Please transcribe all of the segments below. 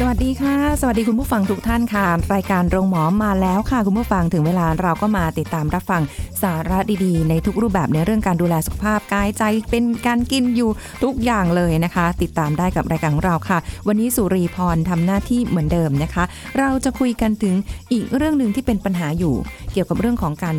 สวัสดีค่ะ สวัสดีคุณผู้ฟังทุกท่านค่ะ รายการโรงหมอมาแล้วค่ะ คุณผู้ฟังถึงเวลาเราก็มาติดตามรับฟัง สาระดีๆ ในทุกรูปแบบในเรื่องการดูแลสุขภาพกายใจเป็นการกินอยู่ทุกอย่างเลยนะคะ ติดตามได้กับรายการของเราค่ะ วันนี้สุรีพรทำหน้าที่เหมือนเดิมนะคะ เราจะคุยกันถึงอีกเรื่องหนึ่งที่เป็นปัญหาอยู่ เกี่ยวกับเรื่องของการ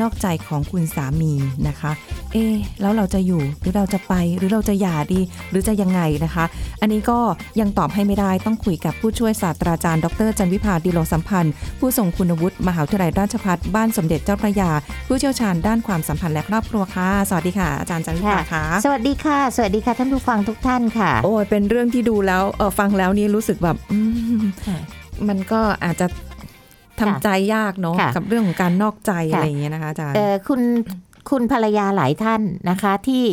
นอกใจของคุณสามีนะคะ เอ๊แล้วเราจะอยู่หรือเราจะไปหรือเราจะหย่าดี หรือจะยังไงนะคะ อันนี้ก็ยังตอบให้ไม่ได้ต้องคุยกับผู้ช่วยศาสตราจารย์ ดรจันวิพาดีโลสัมพันธ์ ผู้ทรงคุณวุฒิมหาวิทยาลัยราชภัฏบ้านสมเด็จเจ้าพระยาผู้เชี่ยวชาญด้านความสัมพันธ์และครอบครัวค่ะ สวัสดีค่ะ อาจารย์จันวิพาค่ะ สวัสดีค่ะ สวัสดีค่ะท่านผู้ฟังทุกท่านค่ะ โอ้ยเป็นเรื่องที่ดูแล้วเออฟังแล้วนี่รู้สึกแบบอืมค่ะมันก็อาจจะทำใจยากเนาะค่ะกับเรื่องของการนอกใจค่ะอะไรอย่างเงี้ยนะคะอาจารย์เออคุณคุณภรรยาหลายท่านนะคะที่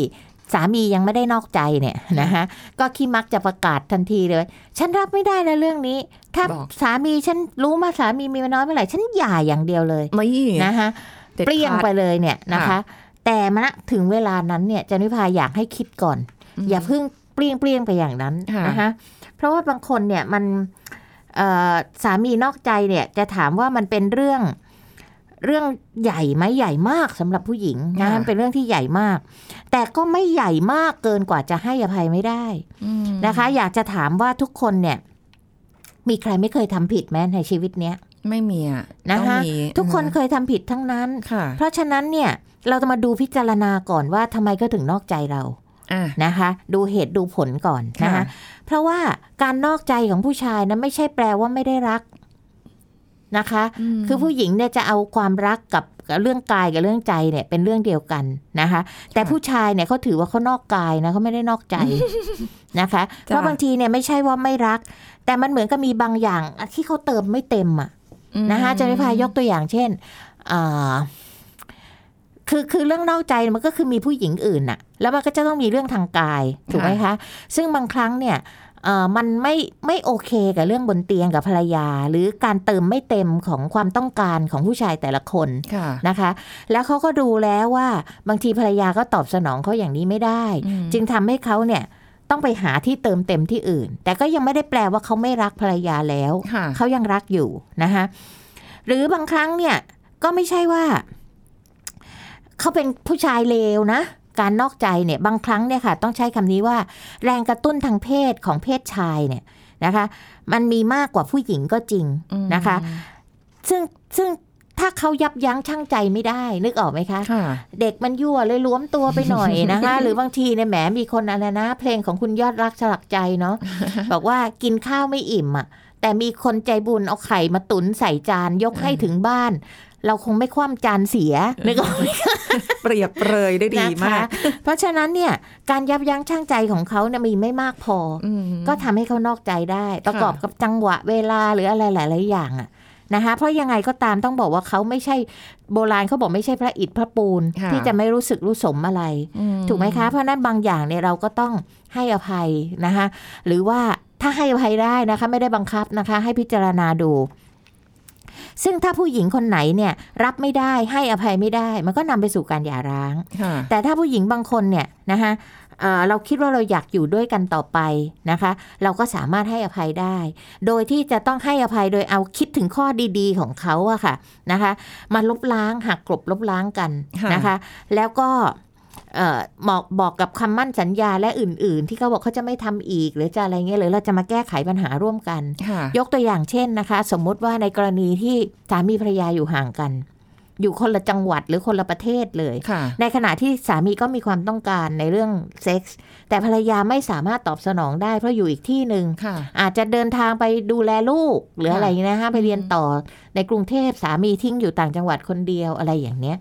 สามียังไม่ได้นอกใจเนี่ยนะคะก็ขี้มักจะประกาศทันทีเลย ฉันรับไม่ได้นะเรื่องนี้ ถ้าบอกสามีฉันรู้มาสามีมีมาน้อยเมื่อไหร่ฉันหย่าอย่างเดียวเลยไม่นะคะด็ด เปรี้ยงขาดไปเลยเนี่ยนะคะค่ะแต่มาถึงเวลานั้นเนี่ยจันวิพาอยากให้คิดก่อน อย่าเพิ่งเปรี้ยงเปรี้ยงไปอย่างนั้นค่ะนะคะเพราะว่าบางคนเนี่ยมันเอ่อสามีนอกใจเนี่ยจะถามว่ามันเป็นเรื่องเรื่องใหญ่ไหมใหญ่มากสำหรับผู้หญิงนะมันเป็นเรื่องที่ใหญ่มาก แต่ก็ไม่ใหญ่มากเกินกว่าจะให้อภัยไม่ได้อืมนะคะ อยากจะถามว่าทุกคนเนี่ย มีใครไม่เคยทำผิดไหมในชีวิตเนี้ย ไม่มีอะนะต้องคะมีทุกคนอืมเคยทำผิดทั้งนั้นค่ะเพราะฉะนั้นเนี่ยเราจะมาดูพิจารณาก่อนว่าทำไมก็ถึงนอกใจเราอะนะคะ ดูเหตุดูผลก่อนนะคะค่ะเพราะว่าการนอกใจของผู้ชายนะไม่ใช่แปลว่าไม่ได้รักนะคะมคือผู้หญิงเนี่ยจะเอาความรักกับกับเรื่องกายกับเรื่องใจเนี่ยเป็นเรื่องเดียวกันนะคะ แต่ผู้ชายเนี่ยเขาถือว่าเขานอกกายนะเขาไม่ได้นอกใจนะคะจ้ะเพราะบางทีเนี่ยไม่ใช่ว่าไม่รัก แต่มันเหมือนกับมีบางอย่างที่เขาเติมไม่เต็มอะ นะคะจะไม่พายกตัวอย่างเช่นอ่าคือคือเรื่องนอกใจมันก็คือมีผู้หญิงอื่นน่ะ แล้วมันก็จะต้องมีเรื่องทางกายถูกไหมคะ ซึ่งบางครั้งเนี่ยเอ่อมันไม่ไม่โอเคกับเรื่องบนเตียงกับภรรยา หรือการเติมไม่เต็มของความต้องการของผู้ชายแต่ละคนค่ะนะคะ แล้วเขาก็ดูแล้วว่าบางทีภรรยาก็ตอบสนองเขาอย่างนี้ไม่ได้อืมจึงทำให้เขาเนี่ย ต้องไปหาที่เติมเต็มที่อื่น แต่ก็ยังไม่ได้แปลว่าเขาไม่รักภรรยาแล้วค่ะเขายังรักอยู่นะคะหรือบางครั้งเนี่ยก็ไม่ใช่ว่า เขาเป็นผู้ชายเลวนะ การนอกใจเนี่ยบางครั้งเนี่ยค่ะ ต้องใช้คำนี้ว่า แรงกระตุ้นทางเพศของเพศชายเนี่ยนะคะ มันมีมากกว่าผู้หญิงก็จริงนะคะ ซึ่งซึ่ง ถ้าเขายับยั้งชั่งใจไม่ได้ นึกออกไหมคะค่ะเด็กมันยั่วเลยล้วมตัวไปหน่อยนะคะ หรือบางทีเนี่ยแหมมีคนอะไรนะ เพลงของคุณยอดรักสลักใจเนาะบอกว่ากินข้าวไม่อิ่มอะ แต่มีคนใจบุญเอาไข่มาตุนใส่จานยกให้ถึงบ้าน เราคงไม่คว่ำจานเสียนึกออกไหมเปรียบเปรยได้ดีนะคะมาก เพราะฉะนั้นเนี่ยการยับยั้งชั่งใจของเขาเนี่ยมีไม่มากพอออืมก็ทำให้เขานอกใจได้ ประกอบกับจังหวะเวลาหรืออะไรหลาย ๆ อย่างอะ นะคะเพราะยังไงก็ตามต้องบอกว่าเขาไม่ใช่โบราณเขาบอกไม่ใช่พระอิฐพระปูนค่ะที่จะไม่รู้สึกรู้สมอะไรอืถูกไหมคะ เพราะฉะนั้นบางอย่างเนี่ยเราก็ต้องให้อภัยนะคะหรือว่าถ้าให้อภัยได้นะคะไม่ได้บังคับนะคะ ให้พิจารณาดู ซึ่งถ้าผู้หญิงคนไหนเนี่ยรับไม่ได้ให้อภัยไม่ได้ มันก็นำไปสู่การหย่าร้างค่ะแต่ถ้าผู้หญิงบางคนเนี่ยนะคะ เอ่อเราคิดว่าเราอยากอยู่ด้วยกันต่อไปนะคะ เราก็สามารถให้อภัยได้ โดยที่จะต้องให้อภัยโดยเอาคิดถึงข้อดีๆของเขาอะค่ะนะคะมาลบล้างหักกลบลบล้างกันค่ะนะคะ แล้วก็เอ่อบอกบอกกับคำมั่นสัญญาและอื่น ๆ ที่เขาบอกเขาจะไม่ทำอีก หรือจะอะไรเงี้ยหรือเราจะมาแก้ไขปัญหาร่วมกันค่ะยกตัวอย่างเช่นนะคะ สมมุติว่าในกรณีที่สามีภรรยาอยู่ห่างกัน อยู่คนละจังหวัดหรือคนละประเทศเลยค่ะในขณะที่สามีก็มีความต้องการในเรื่องเซ็กส์แต่ภรรยาไม่สามารถตอบสนองได้ เพราะอยู่อีกที่หนึ่งค่ะอาจจะเดินทางไปดูแลลูก หรือค่ะอะไรอย่างนี้นะคะไปเรียนต่อในกรุงเทพสามีทิ้งอยู่ต่างจังหวัดคนเดียวอะไรอย่างเนี้ย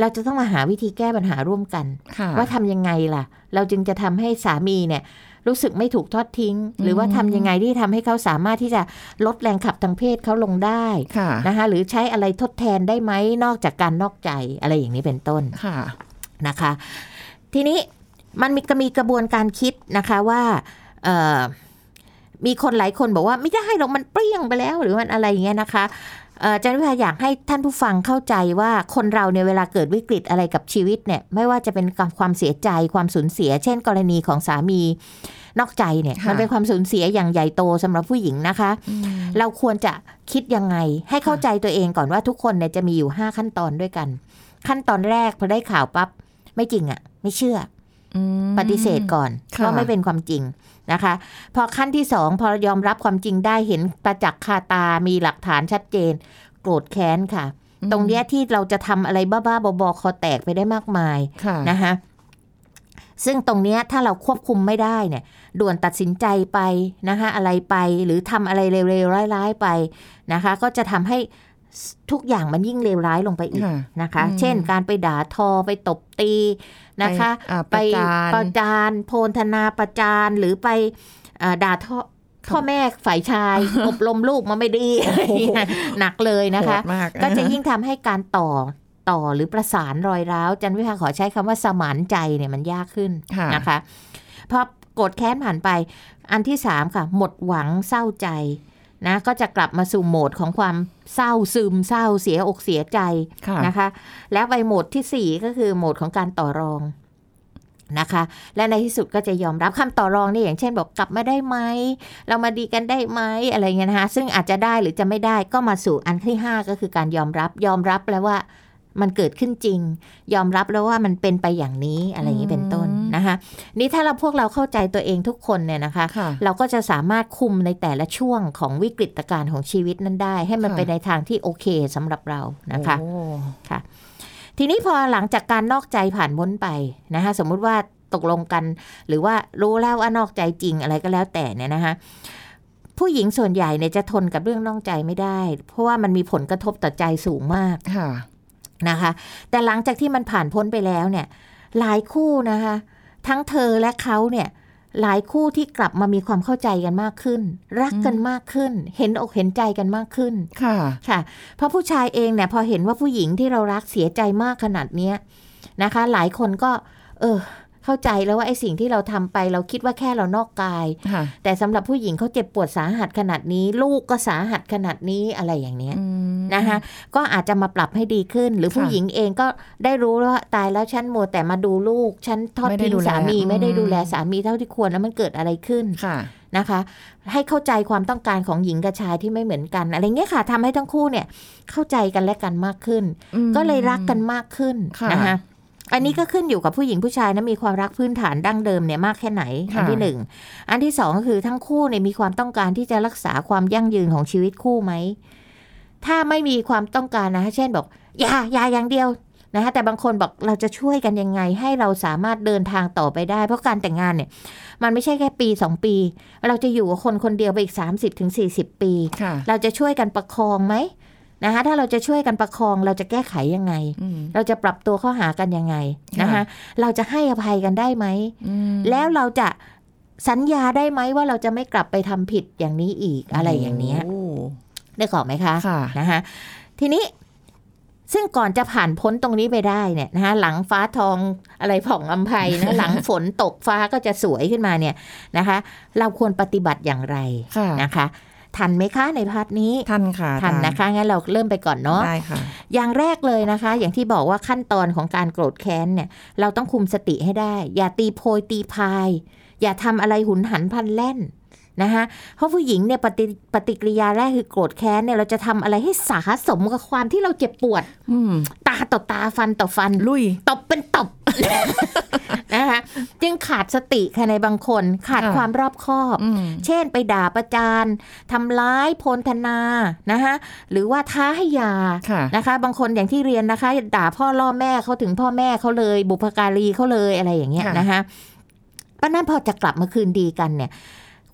เราจะต้องมาหาวิธีแก้ปัญหาร่วมกันค่ะว่าทำยังไงล่ะ เราจึงจะทำให้สามีเนี่ยรู้สึกไม่ถูกทอดทิ้ง หรือว่าทำยังไงที่ทำให้เขาสามารถที่จะลดแรงขับทางเพศเขาลงได้ค่ะนะคะหรือใช้อะไรทดแทนได้ไหมนอกจากการนอกใจอะไรอย่างนี้เป็นต้นค่ะนะคะ ทีนี้มันมีก็มีกระบวนการคิดนะคะว่าเอ่อมีคนหลายคนบอกว่าไม่ได้หรอกมันเปรี้ยงไปแล้วหรือมันอะไรอย่างเงี้ยนะคะเอ่ออาจันวิภาอยากให้ท่านผู้ฟังเข้าใจว่าคนเราเนี่ยเวลาเกิดวิกฤตอะไรกับชีวิตเนี่ย ไม่ว่าจะเป็นความเสียใจความสูญเสีย เช่น กรณีของสามีนอกใจเนี่ยค่ะมันเป็นความสูญเสียอย่างใหญ่โตสำหรับผู้หญิงนะคะ เราควรจะคิดยังไง ให้เข้าใจตัวเองก่อนว่าทุกคนเนี่ยจะมีอยู่5ขั้นตอนด้วยกัน ขั้นตอนแรกพอได้ข่าวปั๊บไม่จริงอะ่ะ ไม่เชื่ออืมปฏิเสธก่อนค่ะว่าไม่เป็นความจริง นะคะ พอขั้นที่สองพอยอมรับความจริงได้เห็นประจักษ์คาตามีหลักฐานชัดเจน โกรธแค้นค่ะ ตรงเนี้ยที่เราจะทำอะไรบ้าๆบอๆคอแตกไปได้มากมายค่ะนะคะซึ่งตรงเนี้ยถ้าเราควบคุมไม่ได้เนี่ย ด่วนตัดสินใจไปนะคะอะไรไปหรือทำอะไรเร็วๆร้ายๆไปนะคะ ก็จะทำให้ ทุกอย่างมันยิ่งเลวร้ายลงไปอีกค่ะนะคะอืมเช่น การไปด่าทอไปตบตีนะคะอ่าไปประจานประจานโพลธนาประจานหรือไปอ่าด่าทอพ่อแม่ฝ่ายชาย อบรมลูกมาไม่ดีอะไรอย่างเงี้ยหนักเลยนะคะโหดมากก็จะยิ่งทำให้การต่อต่อหรือประสานรอยร้าว จันวิภาขอใช้คำว่าสมานใจเนี่ยมันยากขึ้นค่ะนะคะพอโกรธแค้นผ่านไป อันที่สามค่ะ หมดหวังเศร้าใจ นะก็จะกลับมาสู่โหมดของความเศร้าซึมเศร้าเสียอกเสียใจค่ะนะคะ แล้วไปโหมดที่สี่ก็คือโหมดของการต่อรองนะคะ และในที่สุดก็จะยอมรับคำต่อรองนี่อย่างเช่นบอกกลับมาได้ไหม เรามาดีกันได้ไหมอะไรเงี้ยนะคะซึ่งอาจจะได้หรือจะไม่ได้ก็มาสู่อันที่ห้าก็คือการยอมรับยอมรับแล้วว่า มันเกิดขึ้นจริง ยอมรับแล้วว่ามันเป็นไปอย่างนี้อะไรอย่างนี้เป็นต้นนะคะนี่ถ้าเราพวกเราเข้าใจตัวเองทุกคนเนี่ยนะคะค่ะเราก็จะสามารถคุมในแต่ละช่วงของวิกฤตการณ์ของชีวิตนั้นได้ ให้มันค่ะไปในทางที่โอเคสำหรับเรานะคะโอ้ทีนี้พอหลังจากการนอกใจผ่านพ้นไปนะคะสมมุติว่าตกลงกันหรือว่ารู้แล้วว่านอกใจจริงอะไรก็แล้วแต่เนี่ยนะคะผู้หญิงส่วนใหญ่เนี่ยจะทนกับเรื่องนอกใจไม่ได้ เพราะว่ามันมีผลกระทบต่อใจสูงมากค่ะ นะคะ แต่หลังจากที่มันผ่านพ้นไปแล้วเนี่ย หลายคู่นะคะ ทั้งเธอและเขาเนี่ย หลายคู่ที่กลับมามีความเข้าใจกันมากขึ้น รักกันมากขึ้น เห็นอกเห็นใจกันมากขึ้น ค่ะ ค่ะ เพราะผู้ชายเองเนี่ยพอเห็นว่าผู้หญิงที่เรารักเสียใจมากขนาดเนี้ยนะคะ หลายคนก็ เออ เข้าใจแล้วว่าไอ้สิ่งที่เราทำไป เราคิดว่าแค่เรานอกกายค่ะแต่สำหรับผู้หญิงเขาเจ็บปวดสาหัสขนาดนี้ ลูกก็สาหัสขนาดนี้อะไรอย่างเนี้ยอืมนะคะก็อาจจะมาปรับให้ดีขึ้น หรือผู้ค่ะหญิงเองก็ได้รู้ว่าตายแล้วฉันมัวแต่มาดูลูกฉันทอดไม่ได้ทิ้งดูแลสามีอืมไม่ได้ดูแลสามีเท่าที่ควรแล้วมันเกิดอะไรขึ้นค่ะนะคะ ให้เข้าใจความต้องการของหญิงกับชายที่ไม่เหมือนกัน อะไรเงี้ยค่ะทำให้ทั้งคู่เนี่ยเข้าใจกันและกันมากขึ้นอืมก็เลยรักกันมากขึ้นค่ะนะคะ อันนี้ก็ขึ้นอยู่กับผู้หญิงผู้ชายนะมีความรักพื้นฐานดั้งเดิมเนี่ยมากแค่ไหนค่ะอันที่หนึ่งอันที่สองก็คือทั้งคู่เนี่ยมีความต้องการที่จะรักษาความยั่งยืนของชีวิตคู่ไหมถ้าไม่มีความต้องการนะคะเช่นบอกอย่าอย่าอย่างเดียวนะคะแต่บางคนบอกเราจะช่วยกันยังไง ให้เราสามารถเดินทางต่อไปได้ เพราะการแต่งงานเนี่ย มันไม่ใช่แค่ปีสองปี เราจะอยู่กับคนคนเดียวไปอีก 30-40ถึง40ปีค่ะเราจะช่วยกันประคองไหม นะคะถ้าเราจะช่วยกันประคองเราจะแก้ไขยังไงอืมเราจะปรับตัวเข้าหากันยังไงนะคะค่ะเราจะให้อภัยกันได้ไหมอืมแล้วเราจะสัญญาได้ไหมว่าเราจะไม่กลับไปทำผิดอย่างนี้อีกอะไรอย่างเนี้ยโได้ขอกไหมคะค่ะนะคะทีนี้ซึ่งก่อนจะผ่านพ้นตรงนี้ไปได้เนี่ยนะคะหลังฟ้าทองอะไรผ่องอำไพนะหลังฝนตกฟ้าก็จะสวยขึ้นมาเนี่ยนะคะ เราควรปฏิบัติอย่างไรค่ะนะคะ ทันไหมคะใน part นี้ ทันค่ะ ทันนะคะ งั้นเราเริ่มไปก่อนเนาะได้ค่ะ อย่างแรกเลยนะคะ อย่างที่บอกว่าขั้นตอนของการโกรธแค้นเนี่ย เราต้องคุมสติให้ได้ อย่าตีโพยตีพาย อย่าทำอะไรหุนหันพลันแล่นนะคะเพราะผู้หญิงเนี่ยปฏิปฏิกิริยาแรกคือโกรธแค้นเนี่ยเราจะทำอะไรให้สาสมกับความที่เราเจ็บปวดอืมตาต่อตาฟันต่อฟันลุยตบเป็นตบ นะคะจึงขาดสติค่ะในบางคนขาดค่ะความรอบคอบอืมเช่นไปด่าประจานทำร้ายโพลธนานะคะหรือว่าท้าให้หยาค่ะนะคะ บางคนอย่างที่เรียนนะคะ ด่าพ่อล่อแม่เขาถึงพ่อแม่เขาเลย บุพการีเขาเลยอะไรอย่างเงี้ยค่ะนะคะเพราะนั้นพอจะกลับมาคืนดีกันเนี่ย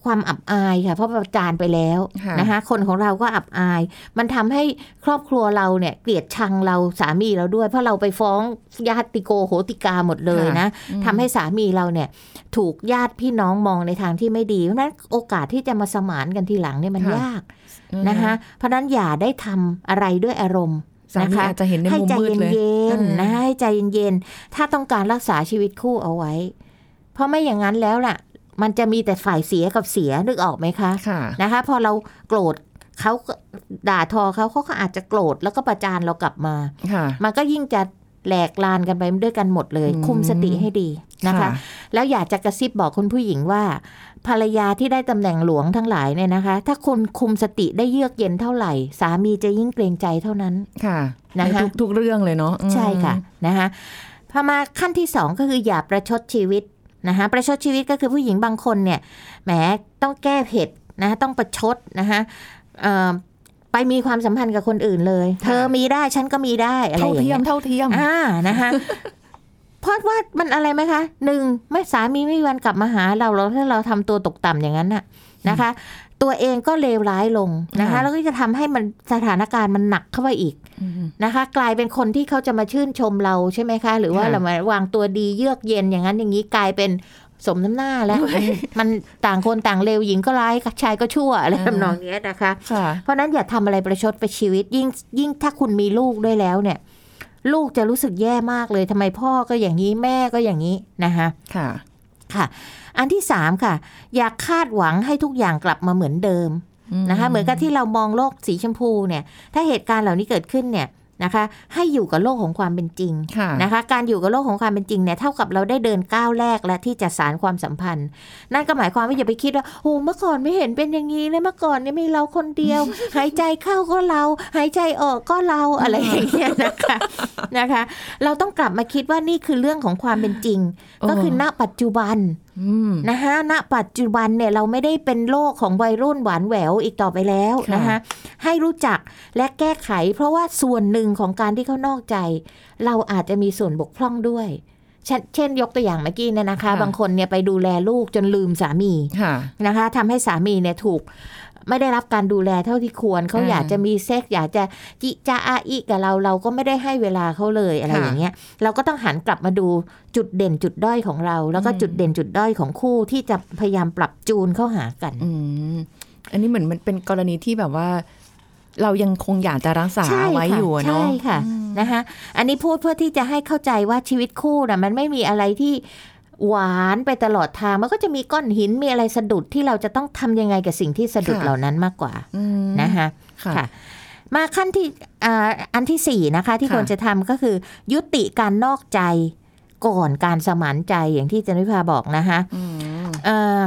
ความอับอายค่ะ เพราะประจานไปแล้วค่ะนะคะคนของเราก็อับอาย มันทำให้ครอบครัวเราเนี่ยเกลียดชังเราสามีเราด้วย เพราะเราไปฟ้องญาติโกโหติกาหมดเลยนะอืมทำให้สามีเราเนี่ยถูกญาติพี่น้องมองในทางที่ไม่ดีเพราะฉะนั้นโอกาสที่จะมาสมานกันทีหลังเนี่ยมันยากอืมนะคะเพราะฉะนั้นอย่าได้ทำอะไรด้วยอารมณ์สามีนะคะอาจจะเห็นในให้มุมใจมืดเลยเย็นอืมๆนะให้ใจเย็นๆถ้าต้องการรักษาชีวิตคู่เอาไว้ เพราะไม่อย่างนั้นแล้วล่ะ มันจะมีแต่ฝ่ายเสียกับเสียนึกออกไหมคะค่ะนะคะ พอเราโกรธเขาก็ด่าทอเขาเขาก็อาจจะโกรธแล้วก็ประจานเรากลับมาค่ะมันก็ยิ่งจะแหลกลานกันไปด้วยกันหมดเลยอืมคุมสติให้ดีนะคะ แล้วอยากจะกระซิบบอกคุณผู้หญิงว่า ภรรยาที่ได้ตำแหน่งหลวงทั้งหลายเนี่ยนะคะ ถ้าคุณคุมสติได้เยือกเย็นเท่าไหร่ สามีจะยิ่งเกรงใจเท่านั้นค่ะนะคะในทุกทุกเรื่องเลยเนาะอืมใช่ค่ะนะคะพอมาขั้นที่สองก็คืออย่าประชดชีวิต นะคะประชดชีวิตก็คือผู้หญิงบางคนเนี่ยแหมต้องแก้เผ็ดนะต้องประชดนะคะเอ่อไปมีความสัมพันธ์กับคนอื่นเลย เธอมีได้ฉันก็มีได้อะไรอเท่าย่างเทียเงี้มยเท่าเทียมอ่านะคะเพราะว่ามันอะไรไหมคะหนึ่งไม่สามีไม่มีวันกลับมาหาเราแล้วถ้าเราทำตัวตกต่ำอย่างนั้นน่ะนะคะ ตัวเองก็เลวร้ายลงนะคะค่ะแล้วก็จะทำให้มันสถานการณ์มันหนักเข้าไปอีกอืม นะคะ กลายเป็นคนที่เขาจะมาชื่นชมเราใช่ไหมคะ หรือว่าค่ะเรามาวางตัวดีเยือกเย็นอย่างนั้นอย่างนี้กลายเป็นสมน้ำหน้าแล้ว มันต่างคนต่างเลวหญิงก็ร้ายชายก็ชั่วอะไรทำนองเนี้ยนะคะค่ะเพราะฉะนั้นอย่าทำอะไรประชดไปชีวิต ยิ่งยิ่งถ้าคุณมีลูกด้วยแล้วเนี่ย ลูกจะรู้สึกแย่มากเลยทำไมพ่อก็อย่างนี้แม่ก็อย่างนี้นะคะค่ะ ค่ะ อันที่สามค่ะ อย่าคาดหวังให้ทุกอย่างกลับมาเหมือนเดิม นะคะเหมือนกับที่เรามองโลกสีชมพูเนี่ย ถ้าเหตุการณ์เหล่านี้เกิดขึ้นเนี่ยนะคะ ให้อยู่กับโลกของความเป็นจริงค่ะนะคะ การอยู่กับโลกของความเป็นจริงเนี่ยเท่ากับเราได้เดินก้าวแรกและที่จะสารความสัมพันธ์ นั่นก็หมายความว่าอย่าไปคิดว่าโอ้เมื่อก่อนไม่เห็นเป็นอย่างนี้เลยเมื่อก่อนเนี่ยมีเราคนเดียว หายใจเข้าก็เรา หายใจออกก็เราอะไรอย่างเงี้ยนะคะนะคะ เราต้องกลับมาคิดว่านี่คือเรื่องของความเป็นจริง ก็คือณปัจจุบันอืม นะคะณปัจจุบันเนี่ยเราไม่ได้เป็นโลกของวัยรุ่นหวานแหววอีกต่อไปแล้วค่ะนะคะให้รู้จักและแก้ไข เพราะว่าส่วนหนึ่งของการที่เขานอกใจ เราอาจจะมีส่วนบกพร่องด้วยเช่นเช่นยกตัวอย่างเมื่อกี้เนี่ยนะคะ บางคนเนี่ยไปดูแลลูกจนลืมสามีค่ะนะคะทำให้สามีเนี่ยถูก ไม่ได้รับการดูแลเท่าที่ควรเขาอืมอยากจะมีเซ็กอยากจะจิจะอาอีกับเราเราก็ไม่ได้ให้เวลาเขาเลยอะไรค่ะอย่างเงี้ย เราก็ต้องหันกลับมาดูจุดเด่นจุดด้อยของเรา แล้วก็อืมจุดเด่นจุดด้อยของคู่ที่จะพยายามปรับจูนเข้าหากันอืมอันนี้เหมือนมันเป็นกรณีที่แบบว่าเรายังคงอยากจะรักษาใช่ไว้ค่ะอยู่อะเนาะใช่ค่ะนะคะอันนี้พูดเพื่อที่จะให้เข้าใจว่าชีวิตคู่นะมันไม่มีอะไรที่ หวานไปตลอดทางมันก็จะมีก้อนหินมีอะไรสะดุดที่เราจะต้องทำยังไงกับสิ่งที่สะดุดค่ะเหล่านั้นมากกว่าอืมนะคะค่ะค่ะมาขั้นที่อ่าอันที่สี่นะคะ ที่ค่ะควรจะทำก็คือ ยุติการนอกใจก่อนการสมานใจอย่างที่จันวิภาบอกนะคะอืมเอ่อ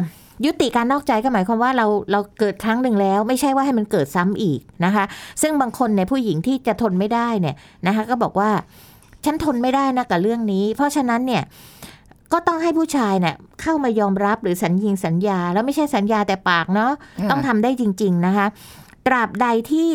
ยุติการนอกใจก็หมายความว่าเราเราเกิดครั้งหนึ่งแล้ว ไม่ใช่ว่าให้มันเกิดซ้ำอีกนะคะ ซึ่งบางคนเนี่ยผู้หญิงที่จะทนไม่ได้เนี่ยนะคะ ก็บอกว่าฉันทนไม่ได้นะกับเรื่องนี้ เพราะฉะนั้นเนี่ย ก็ต้องให้ผู้ชายเนี่ยเข้ามายอมรับหรือสัญญิงสัญญา แล้วไม่ใช่สัญญาแต่ปากเนาะค่ะต้องทำได้จริง ๆนะคะ ตราบใดที่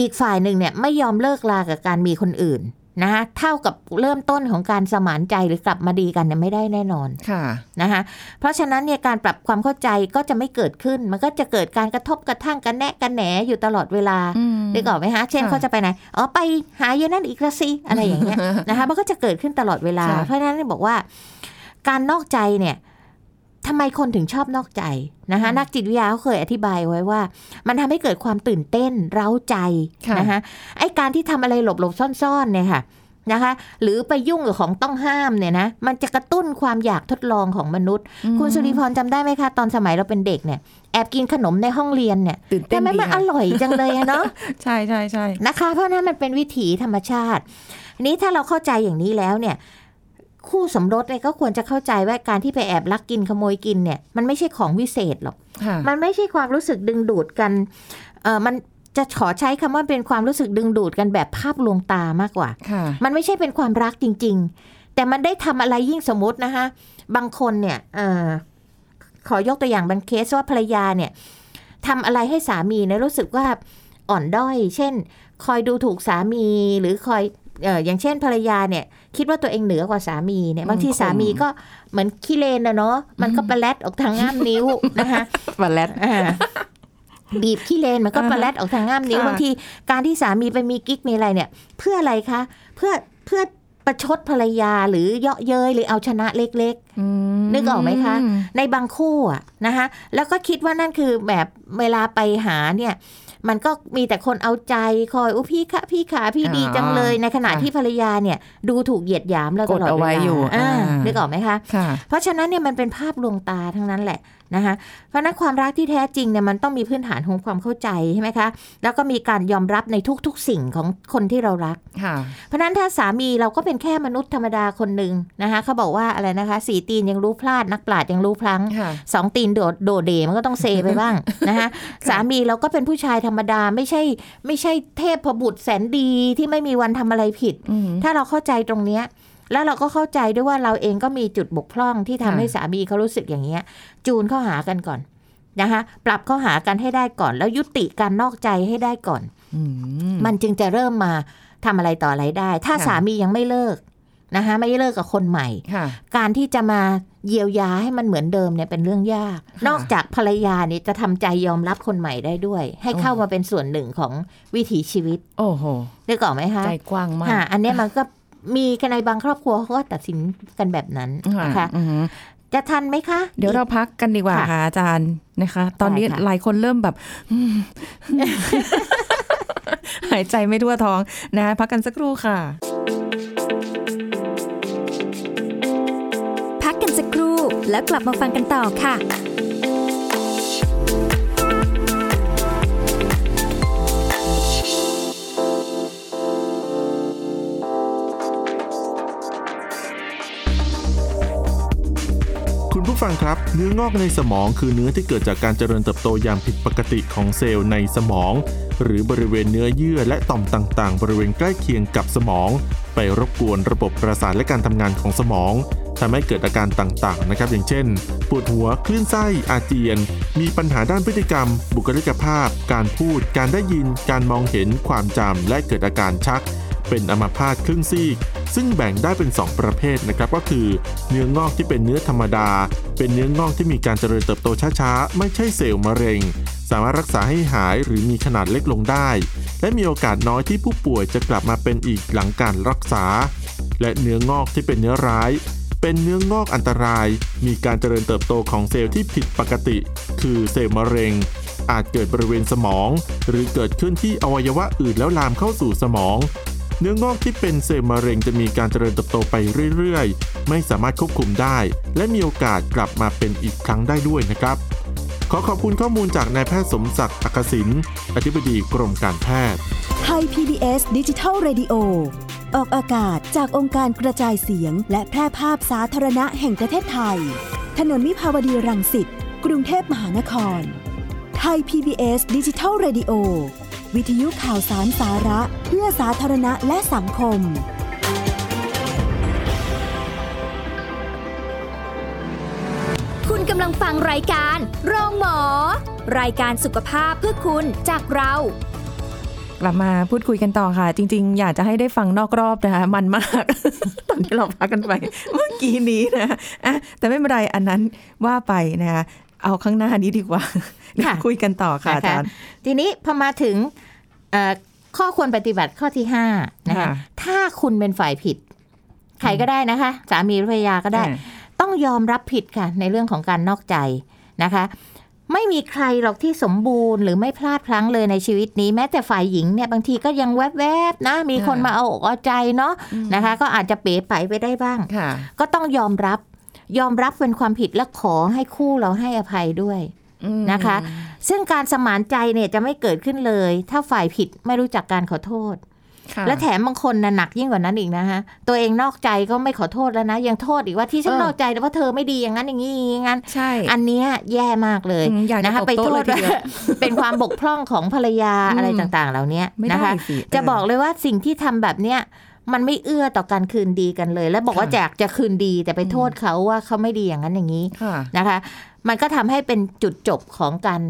อีกฝ่ายหนึ่งเนี่ยไม่ยอมเลิกลากับการมีคนอื่น นะคะเท่ากับเริ่มต้นของการสมานใจหรือกลับมาดีกันเนี่ยไม่ได้แน่นอนค่ะนะคะเพราะฉะนั้นเนี่ยการปรับความเข้าใจก็จะไม่เกิดขึ้น มันก็จะเกิดการกระทบกระทั่งกันแนะกันแหนอยู่ตลอดเวลาอืมนึกออกไหมฮะเช่นค่ะเขาจะไปไหนอ๋อไปหาเยนั่นอีกละสิอะไรอย่างเงี้ยนะคะมันก็จะเกิดขึ้นตลอดเวลาค่ะเพราะฉะนั้นบอกว่า การนอกใจเนี่ย ทำไมคนถึงชอบนอกใจนะคะนักจิตวิทยาเขาเคยอธิบายไว้ว่า มันทำให้เกิดความตื่นเต้นเร้าใจค่ะนะคะไอ้การที่ทำอะไรหลบๆซ่อนๆเนี่ยค่ะนะคะ หรือไปยุ่งกับของต้องห้ามเนี่ยนะมันจะกระตุ้นความอยากทดลองของมนุษย์ คุณสุริพรจำได้ไหมคะ ตอนสมัยเราเป็นเด็กเนี่ยแอบกินขนมในห้องเรียนเนี่ยตื่นเต้นทำไมดีมันอค่ะร่อยจังเลยอะเนาะใช่ใช่ใช่นะคะ เพราะฉะนั้นมันเป็นวิถีธรรมชาติทีนี้ถ้าเราเข้าใจอย่างนี้แล้วเนี่ย คู่สมรสเนี่ยก็ควรจะเข้าใจว่าการที่ไปแอบลักกินขโมยกินเนี่ย มันไม่ใช่ของวิเศษหรอกค่ะมันไม่ใช่ความรู้สึกดึงดูดกันเออมันจะขอใช้คำว่าเป็นความรู้สึกดึงดูดกันแบบภาพลวงตามากกว่าค่ะมันไม่ใช่เป็นความรักจริง ๆ แต่มันได้ทำอะไรยิ่งสมมตินะคะบางคนเนี่ยเออขอยกตัวอย่างบางเคสว่าภรรยาเนี่ยทำอะไรให้สามีเนี่ยรู้สึกว่าอ่อนด้อย เช่น คอยดูถูกสามีหรือคอยเอออย่างเช่นภรรยาเนี่ย คิดว่าตัวเองเหนือกว่าสามีเนี่ยอืมบางทีข่มสามีก็เหมือนขี้เลนนะเนาะมันก็ประแลดออกทางง่ามนิ้วนะคะบัลแลตอ่าบีบขี้เลนมันก็อ่าฮะประแลดออกทางง่ามนิ้วค่ะบางทีการที่สามีไปมีกิ๊กมีอะไรเนี่ย เพื่ออะไรคะ เพื่อเพื่อประชดภรรยาหรือเยาะเย้ยหรือเอาชนะเล็กอืมนึกออกไหมคะๆในบางคู่อะนะคะแล้วก็คิดว่านั่นคือแบบเวลาไปหาเนี่ย มันก็มีแต่คนเอาใจคอยอุ้พี่ค่ะพี่ขาพี่อ่าดีจังเลยในขณะค่ะที่ภรรยาเนี่ย ดูถูกเหยียดหยามเราตลอดกดเอาเวไว้ลาอยู่อ่าอ่านึนึกออกไหมคะค่ะเพราะฉะนั้นเนี่ยมันเป็นภาพลวงตาทั้งนั้นแหละ นะคะเพราะฉะนั้นความรักที่แท้จริงเนี่ยมันต้องมีพื้นฐานของความเข้าใจใช่ไหมคะแล้วก็มีการยอมรับในทุกๆสิ่งของคนที่เรารักค่ะเพราะฉะนั้นถ้าสามีเราก็เป็นแค่มนุษย์ธรรมดาคนหนึ่งนะคะเขาบอกว่าอะไรนะคะสีตีนยังรู้พลาดนักปราดยังรู้พลั้งค่ะสองตีนโดดโดดเดมันก็ต้องเซไปบ้างนะคะสามีเราก็เป็นผู้ชายธรรมดาไม่ใช่ไม่ใช่เทพบุตรแสนดีที่ไม่มีวันทำอะไรผิดอืมถ้าเราเข้าใจตรงเนี้ย แล้วเราก็เข้าใจด้วยว่าเราเองก็มีจุดบกพร่องที่ทำค่ะให้สามีเขารู้สึกอย่างเงี้ย จูนเข้าหากันก่อนนะคะ ปรับเข้าหากันให้ได้ก่อน แล้วยุติการนอกใจให้ได้ก่อนอืมมันจึงจะเริ่มมาทำอะไรต่ออะไรได้ ถ้าค่ะสามียังไม่เลิกนะคะไม่เลิกกับคนใหม่ค่ะการที่จะมาเยียวยาให้มันเหมือนเดิมเนี่ยเป็นเรื่องยากค่ะนอกจากภรรยาเนี่ยจะทำใจยอมรับคนใหม่ได้ด้วย ให้เข้าโอ้มาเป็นส่วนหนึ่งของวิถีชีวิต โอ้โหนึกออกไหมคะใจกว้างมากค่ะอันเนี้ยมันก็ มีกันในบางครอบครัวเขาก็ตัดสินกันแบบนั้นนะคะอืมจะทันไหมคะ เดี๋ยวเราพักกันดีกว่าค่ะค่ะอาจารย์นะคะ ตอนนี้ได้ค่ะหลายคนเริ่มแบบอืมหายใจไม่ทั่วท้องนะพักกันสักครู่ค่ะ พักกันสักครู่แล้วกลับมาฟังกันต่อค่ะ ฟังครับ เนื้องอกในสมองคือเนื้อที่เกิดจากการเจริญเติบโตอย่างผิดปกติของเซลล์ในสมอง หรือบริเวณเนื้อเยื่อและต่อมต่างๆ บริเวณใกล้เคียงกับสมอง ไปรบกวนระบบประสาทและการทำงานของสมองทำให้เกิดอาการต่างๆ นะครับ อย่างเช่น ปวดหัว คลื่นไส้ อาเจียน มีปัญหาด้านพฤติกรรม บุคลิกภาพ การพูด การได้ยิน การมองเห็น ความจำ และเกิดอาการชัก เป็นอัมพาตครึ่งซีก ซึ่งแบ่งได้เป็น 2 ประเภทนะครับ ก็คือ เนื้องอกที่เป็นเนื้อธรรมดา เป็นเนื้องอกที่มีการเจริญเติบโตช้าๆ ไม่ใช่เซลล์มะเร็ง สามารถรักษาให้หายหรือมีขนาดเล็กลงได้ และมีโอกาสน้อยที่ผู้ป่วยจะกลับมาเป็นอีกหลังการรักษา และเนื้องอกที่เป็นเนื้อร้าย เป็นเนื้องอกอันตราย มีการเจริญเติบโตของเซลล์ที่ผิดปกติ คือเซลล์มะเร็ง อาจเกิดบริเวณสมอง หรือเกิดขึ้นที่อวัยวะอื่นแล้วลามเข้าสู่สมอง เนื้องอกที่เป็นเซลล์มะเร็งจะมีการเจริญเติบโตไปเรื่อยๆ ไม่สามารถควบคุมได้ และมีโอกาสกลับมาเป็นอีกครั้งได้ด้วยนะครับ ขอขอบคุณข้อมูลจากนายแพทย์สมศักดิ์อักษินอธิบดีกรมการแพทย์ไทย PBS ดิจิทัล Radio ออกอากาศจากองค์การกระจายเสียง และแพร่ภาพสาธารณะแห่งประเทศไทย ถนนมิภาวดีรังสิตกรุงเทพมหานครไทย PBS ดิจิทัล Radio วิทยุข่าวสารสาระ เพื่อสาธารณะและสังคม คุณกำลังฟังรายการ โรงหมอ รายการสุขภาพเพื่อคุณจากเรากลับมาพูดคุยกันต่อค่ะ จริง ๆ อยากจะให้ได้ฟังนอกรอบนะคะ มันมาก ตอนที่เราพักกันไป เมื่อกี้นี้นะอะแต่ไม่เป็นไรอันนั้นว่าไปนะคะ เอาข้างหน้านี้ดีกว่าเดี๋ยวค่ะคุยกันต่อค่ะอานะคะจารย์ ทีนี้พอมาถึงเอ่อข้อควรปฏิบัติข้อที่ห้านะคะค่ะถ้าคุณเป็นฝ่ายผิด ใครก็ได้นะคะ สามีหรือภรรยาก็ได้อ่าต้องยอมรับผิดค่ะ ในเรื่องของการนอกใจนะคะ ไม่มีใครหรอกที่สมบูรณ์หรือไม่พลาดพลั้งเลยในชีวิตนี้ แม้แต่ฝ่ายหญิงเนี่ยบางทีก็ยังแวบๆนะ มีคนมาเอาอกเอาใจเนาะนะคะ ก็อาจจะเป๋ไปไปได้บ้างค่ะก็ต้องยอมรับ ยอมรับเป็นความผิดและขอให้คู่เราให้อภัยด้วยอืมนะคะ ซึ่งการสมานใจเนี่ยจะไม่เกิดขึ้นเลย ถ้าฝ่ายผิดไม่รู้จักการขอโทษค่ะและแถมบางคนน่ะหนักยิ่งกว่านั้นอีกนะคะตัวเองนอกใจก็ไม่ขอโทษแล้วนะ ยังโทษอีกว่าที่ฉันเออนอกใจเพราะเธอไม่ดีอย่างนั้นอย่างนี้อย่างนั้นใช่ อันเนี้ยแย่มากเลยอืมอยากจะนะคะตบไปโต๊ะโทเลษยทีเดียวว่าเป็นความบกพร่องของภรรยาอืมอะไรต่างๆ เหล่านี้ไม่ได้นะคะสิจะเออบอกเลยว่าสิ่งที่ทำแบบเนี้ย มันไม่เอื้อต่อการคืนดีกันเลย แล้วบอกว่าค่ะอยากจะคืนดีแต่ไปอืมโทษเขาว่าเขาไม่ดีอย่างนั้นอย่างนี้ค่ะนะคะ มันก็ทำให้เป็นจุดจบของการ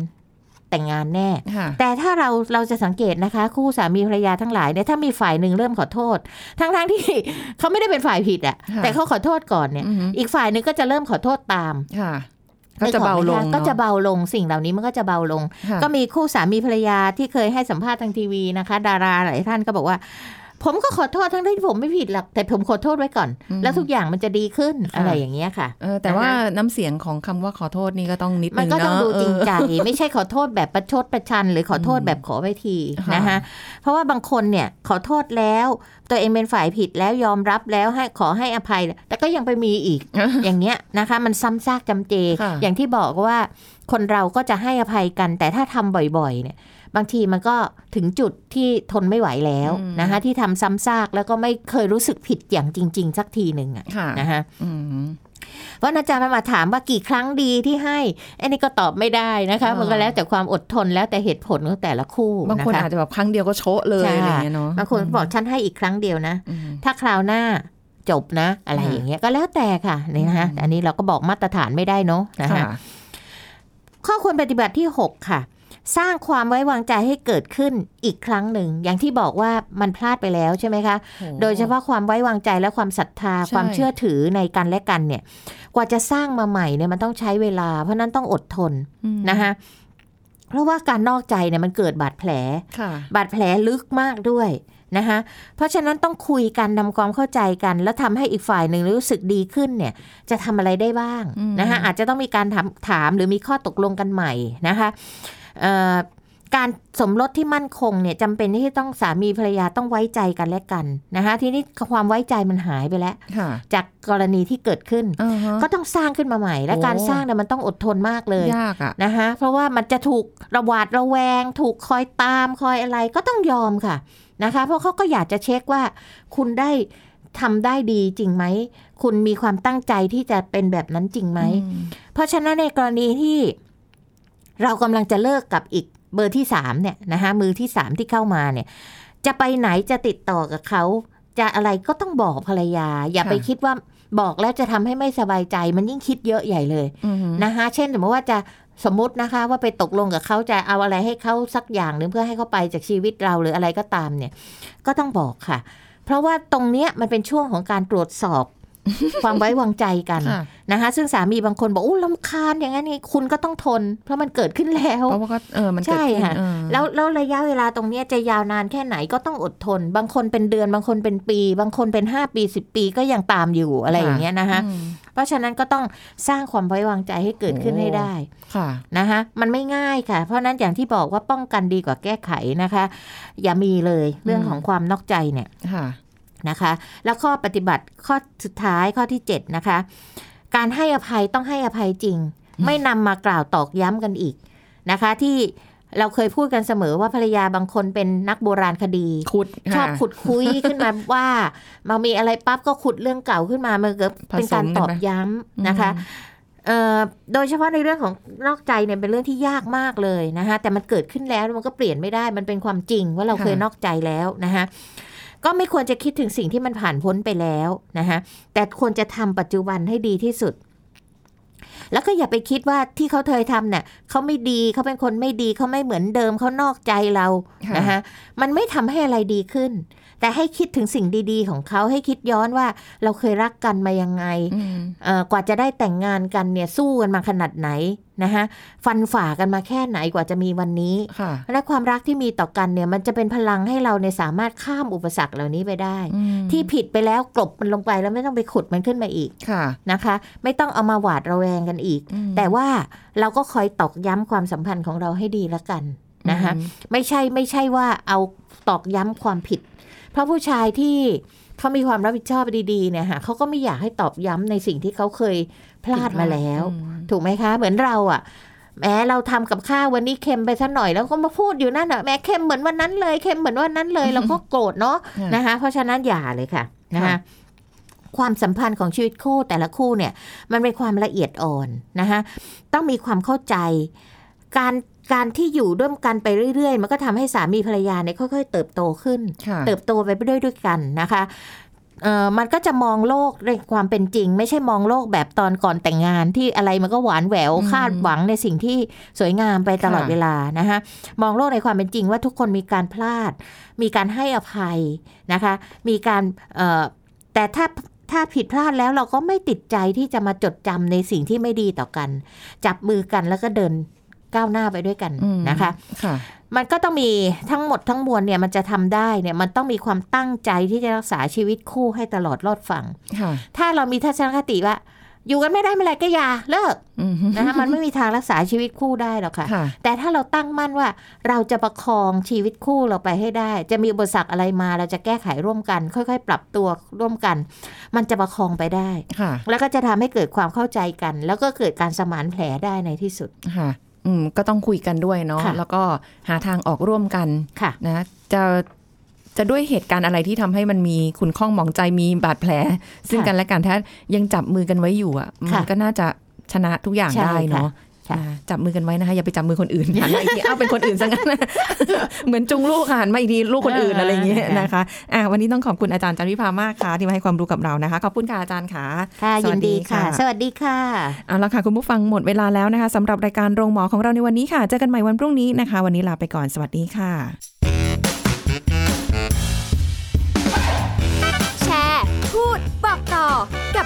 แต่งงานแน่ค่ะแต่ถ้าเราเราจะสังเกตนะคะ คู่สามีภรรยาทั้งหลายเนี่ยถ้ามีฝ่ายหนึ่งเริ่มขอโทษ ทั้งทั้งๆที่เขาไม่ได้เป็นฝ่ายผิดอะค่ะแต่เขาขอโทษก่อนเนี่ยอือหืออีกฝ่ายหนึ่งก็จะเริ่มขอโทษตามค่ะก็จะเบาลงนึออกไหมคะก็จะเนอเบาลงสิ่งเหล่านี้มันก็จะเบาลงค่ะก็มีคู่สามีภรรยาที่เคยให้สัมภาษณ์ทางทีวีนะคะ ดาราหลายท่านก็บอกว่า ผมก็ขอโทษทั้งที่ผมไม่ผิดหรอกแต่ผมขอโทษไว้ก่อนอืมแล้วทุกอย่างมันจะดีขึ้นค่ะอะไรอย่างเงี้ยค่ะเออแต่ว่าน้ำเสียงของคำว่าขอโทษนี่ก็ต้องนิดมันนึงก็ต้องเนาะดูจริงเออใจไม่ใช่ขอโทษแบบประชดประชัน หรือขอโทษแบบขอไปทีค่ะนะคะเพราะว่าบางคนเนี่ยขอโทษแล้ว ตัวเองเป็นฝ่ายผิดแล้วยอมรับแล้วให้ขอให้อภัย แต่ก็ยังไปมีอีกอย่างเงี้ยนะคะ มันซ้ำซากจำเจค่ะอย่างที่บอกว่าคนเราก็จะให้อภัยกัน แต่ถ้าทำบ่อยๆเนี่ย บางทีมันก็ถึงจุดที่ทนไม่ไหวแล้วนะคะที่ทำซ้ำซากแล้วก็ไม่เคยรู้สึกผิดอย่างจริง ๆ สักทีหนึ่งอะค่ะนะคะอืมเพราะอาจารย์มาถามว่ากี่ครั้งดีที่ให้อันนี้ก็ตอบไม่ได้นะคะอ่ามัมันก็แล้วแต่ความอดทนแล้วแต่เหตุผลของแต่ละคู่บางคนนะคะอาจจะแบบครั้งเดียวก็โชะเลยใช่อะไรอย่างเงี้ยเนาะบางคนบอกฉันให้อีกครั้งเดียวนะอืมถ้าคราวหน้าจบนะ อะไรค่ะอย่างเงี้ยก็แล้วแต่ค่ะนี่นะคะอืมอันนี้เราก็บอกมาตรฐานไม่ได้เนาะนะคะค่ะข้อควรปฏิบัติที่ 6 ค่ะ สร้างความไว้วางใจให้เกิดขึ้นอีกครั้งหนึ่ง อย่างที่บอกว่ามันพลาดไปแล้วใช่ไหมคะ โดยเฉพาะความไว้วางใจและความศรัทธาใช่ความเชื่อถือในกันและกันเนี่ย กว่าจะสร้างมาใหม่เนี่ยมันต้องใช้เวลา เพราะฉะนั้นต้องอดทนอืมนะคะเพราะว่าการนอกใจเนี่ยมันเกิดบาดแผลค่ะบาดแผลลึกมากด้วยนะคะเพราะฉะนั้นต้องคุยกันทำความเข้าใจกัน แล้วทำให้อีกฝ่ายหนึ่งรู้สึกดีขึ้นเนี่ยจะทำอะไรได้บ้างอืมนะคะอาจจะต้องมีการถามถามหรือมีข้อตกลงกันใหม่นะคะเอ่อ การสมรสที่มั่นคงเนี่ยจำเป็นที่ต้องสามีภรรยาต้องไว้ใจกันและกันนะคะทีนี้ความไว้ใจมันหายไปแล้วค่ะจากกรณีที่เกิดขึ้นอ่าฮะก็ต้องสร้างขึ้นมาใหม่ และโอ้การสร้างเนี่ยมันต้องอดทนมากเลยยากอะนะคะเพราะว่ามันจะถูกระหวาดระแวง ถูกคอยตามคอยอะไรก็ต้องยอมค่ะนะคะ เพราะเขาก็อยากจะเช็คว่าคุณได้ทำได้ดีจริงไหม คุณมีความตั้งใจที่จะเป็นแบบนั้นจริงไหมอืมเพราะฉะนั้นในกรณีที่ เรากำลังจะเลิกกับอีกเบอร์ที่สามเนี่ยนะคะมือที่สามที่เข้ามาเนี่ย จะไปไหนจะติดต่อกับเขา จะอะไรก็ต้องบอกภรรยา อย่าไปคิดว่าบอกแล้วจะทำให้ไม่สบายใจ มันยิ่งคิดเยอะใหญ่เลยอืมนะคะเช่นสมมติว่าจะสมมตินะคะ ว่าไปตกลงกับเขาจะเอาอะไรให้เขาสักอย่างหนึ่งเพื่อให้เขาไปจากชีวิตเราหรืออะไรก็ตามเนี่ย ก็ต้องบอกค่ะ เพราะว่าตรงเนี้ยมันเป็นช่วงของการตรวจสอบ ความไว้วางใจกันค่ะนะคะ ซึ่งสามีบางคนบอกอู้ลำคาญอย่างนั้นนี่คุณก็ต้องทน เพราะมันเกิดขึ้นแล้วเพราะว่าก็เออมันเกิดใช่ขึ้นค่ะเออแล้วแล้วระยะเวลาตรงเนี้ยจะยาวนานแค่ไหนก็ต้องอดทน บางคนเป็นเดือน บางคนเป็นปี บางคนเป็นห้าปีสิบปีก็ยังตามอยู่อะไรอย่างเงี้ยนะคะอืมเพราะฉะนั้นก็ต้องสร้างความไว้วางใจให้เกิดขึ้นโอ้ให้ได้ค่ะนะคะมันไม่ง่ายค่ะ เพราะฉะนั้นอย่างที่บอกว่าป้องกันดีกว่าแก้ไขนะคะ อย่ามีเลยเรื่องของความนอกใจเนี่ยค่ะ นะคะ แล้วข้อปฏิบัติข้อสุดท้ายข้อที่ 7 นะคะ การให้อภัยต้องให้อภัยจริง ไม่นำมากล่าวตอกย้ำกันอีกนะคะ ที่เราเคยพูดกันเสมอว่าภรรยาบางคนเป็นนักโบราณคดีขุดชอบค่ะขุดคุยขึ้นมาว่ามามีอะไรปั๊บก็ขุดเรื่องเก่าขึ้นมามันก็เป็นการตอบย้ำนะคะเอ่อโดยเฉพาะในเรื่องของนอกใจเนี่ยเป็นเรื่องที่ยากมากเลยนะคะแต่มันเกิดขึ้นแล้วมันก็เปลี่ยนไม่ได้มันเป็นความจริงว่าเราเคยนอกใจแล้วนะคะ ก็ไม่ควรจะคิดถึงสิ่งที่มันผ่านพ้นไปแล้วนะคะแต่ควรจะทำปัจจุบันให้ดีที่สุด แล้วก็อย่าไปคิดว่าที่เขาเคยทำเนี่ยเขาไม่ดีเขาเป็นคนไม่ดีเขาไม่เหมือนเดิมเขานอกใจเราค่ะนะคะมันไม่ทำให้อะไรดีขึ้น แต่ให้คิดถึงสิ่งดี ๆ ของเขาให้คิดย้อนว่าเราเคยรักกันมายังไงอืมเอ่อกว่าจะได้แต่งงานกันเนี่ยสู้กันมาขนาดไหน นะคะฟันฝ่ากันมาแค่ไหนกว่าจะมีวันนี้ค่ะและความรักที่มีต่อกันเนี่ยมันจะเป็นพลังให้เราเนี่ยสามารถข้ามอุปสรรคเหล่านี้ไปได้อืมที่ผิดไปแล้วกลบมันลงไปแล้วไม่ต้องไปขุดมันขึ้นมาอีกค่ะนะคะ ไม่ต้องเอามาหวาดระแวงกันอีกอืมแต่ว่าเราก็คอยตอกย้ำความสัมพันธ์ของเราให้ดีละกันนะคะอืมไม่ใช่ไม่ใช่ว่าเอาตอกย้ำความผิด เพราะผู้ชายที่เขามีความรับผิดชอบดีๆเนี่ยค่ะเขาก็ไม่อยากให้ตอบย้ำในสิ่งที่เขาเคย พลาดมาแล้วอืมถูกไหมคะ เหมือนเราอะแม้เราทำกับข้าววันนี้เค็มไปสักหน่อยแล้วก็มาพูดอยู่นั่นอะแม้เค็มเหมือนวันนั้นเลยเค็มเหมือนวันนั้นเลยเราก็โกรธเนาะค่ะนะคะ เพราะฉะนั้นอย่าเลยค่ะนะคะค่ะความสัมพันธ์ของชีวิตคู่แต่ละคู่เนี่ย มันเป็นความละเอียดอ่อนนะคะต้องมีความเข้าใจ การการที่อยู่ร่วมกันไปเรื่อยๆ มันก็ทำให้สามีภรรยาเนี่ยค่อยๆ เติบโตขึ้นค่ะเติบโตไปด้วยด้วยกันนะคะ เออมันก็จะมองโลกในความเป็นจริง ไม่ใช่มองโลกแบบตอนก่อนแต่งงานที่อะไรมันก็หวานแหววคาดหวังในสิ่งที่สวยงามไปตลอดเวลานะคะมองโลกในความเป็นจริงว่าทุกคนมีการพลาด มีการให้อภัยนะคะ มีการเอ่อแต่ถ้าถ้าผิดพลาดแล้วเราก็ไม่ติดใจที่จะมาจดจำในสิ่งที่ไม่ดีต่อกัน จับมือกันแล้วก็เดินก้าวหน้าไปด้วยกันนะคะค่ะ มันก็ต้องมีทั้งหมดทั้งมวลเนี่ยมันจะทำได้เนี่ยมันต้องมีความตั้งใจที่จะรักษาชีวิตคู่ให้ตลอดรอดฝั่งค่ะถ้าเรามีทัศนคติว่า อยู่กันไม่ได้ไม่เป็นไรก็อย่าเลิกอืมนะคะมันไม่มีทางรักษาชีวิตคู่ได้หรอกค่ะค่ะ แต่ถ้าเราตั้งมั่นว่าเราจะประคองชีวิตคู่เราไปให้ได้ จะมีอุปสรรคอะไรมา เราจะแก้ไขร่วมกัน ค่อย ๆ ปรับตัวร่วมกัน มันจะประคองไปได้ค่ะแล้วก็จะทำให้เกิดความเข้าใจกัน แล้วก็เกิดการสมานแผลได้ในที่สุดค่ะอืม ก็ต้องคุยกันด้วยเนาะค่ะแล้วก็หาทางออกร่วมกันค่ะนะจะจะด้วยเหตุการณ์อะไรที่ทำให้มันมีคุณข้องหมองใจมีบาดแผล ซึ่งกันและกันถ้ายังจับมือกันไว้อยู่อะค่ะมันก็น่าจะชนะทุกอย่างใช่ได้เนาะค่ะนะ จับมือกันไว้นะคะ อย่าไปจับมือคนอื่นหันมาอีกทีอ้าวเป็นคนอื่นซะงั้นเหมือนจุงลูกค่ะหันมาอีกทีลูกคนอื่นอะไรอย่างเงี้ยนะคะอะวันนี้ต้องขอบคุณอาจารย์จันวิภามากค่ะ ที่มาให้ความรู้กับเรานะคะ ขอบคุณค่ะอาจารย์ค่ะค่ะสยิวันสดีค่ะ สวัสดีค่ะเอาละค่ะคุณผู้ฟังหมดเวลาแล้วนะคะสำหรับรายการโรงหมอของเราในวันนี้ค่ะ เจอกันใหม่วันพรุ่งนี้นะคะ วันนี้ลาไปก่อนสวัสดีค่ะ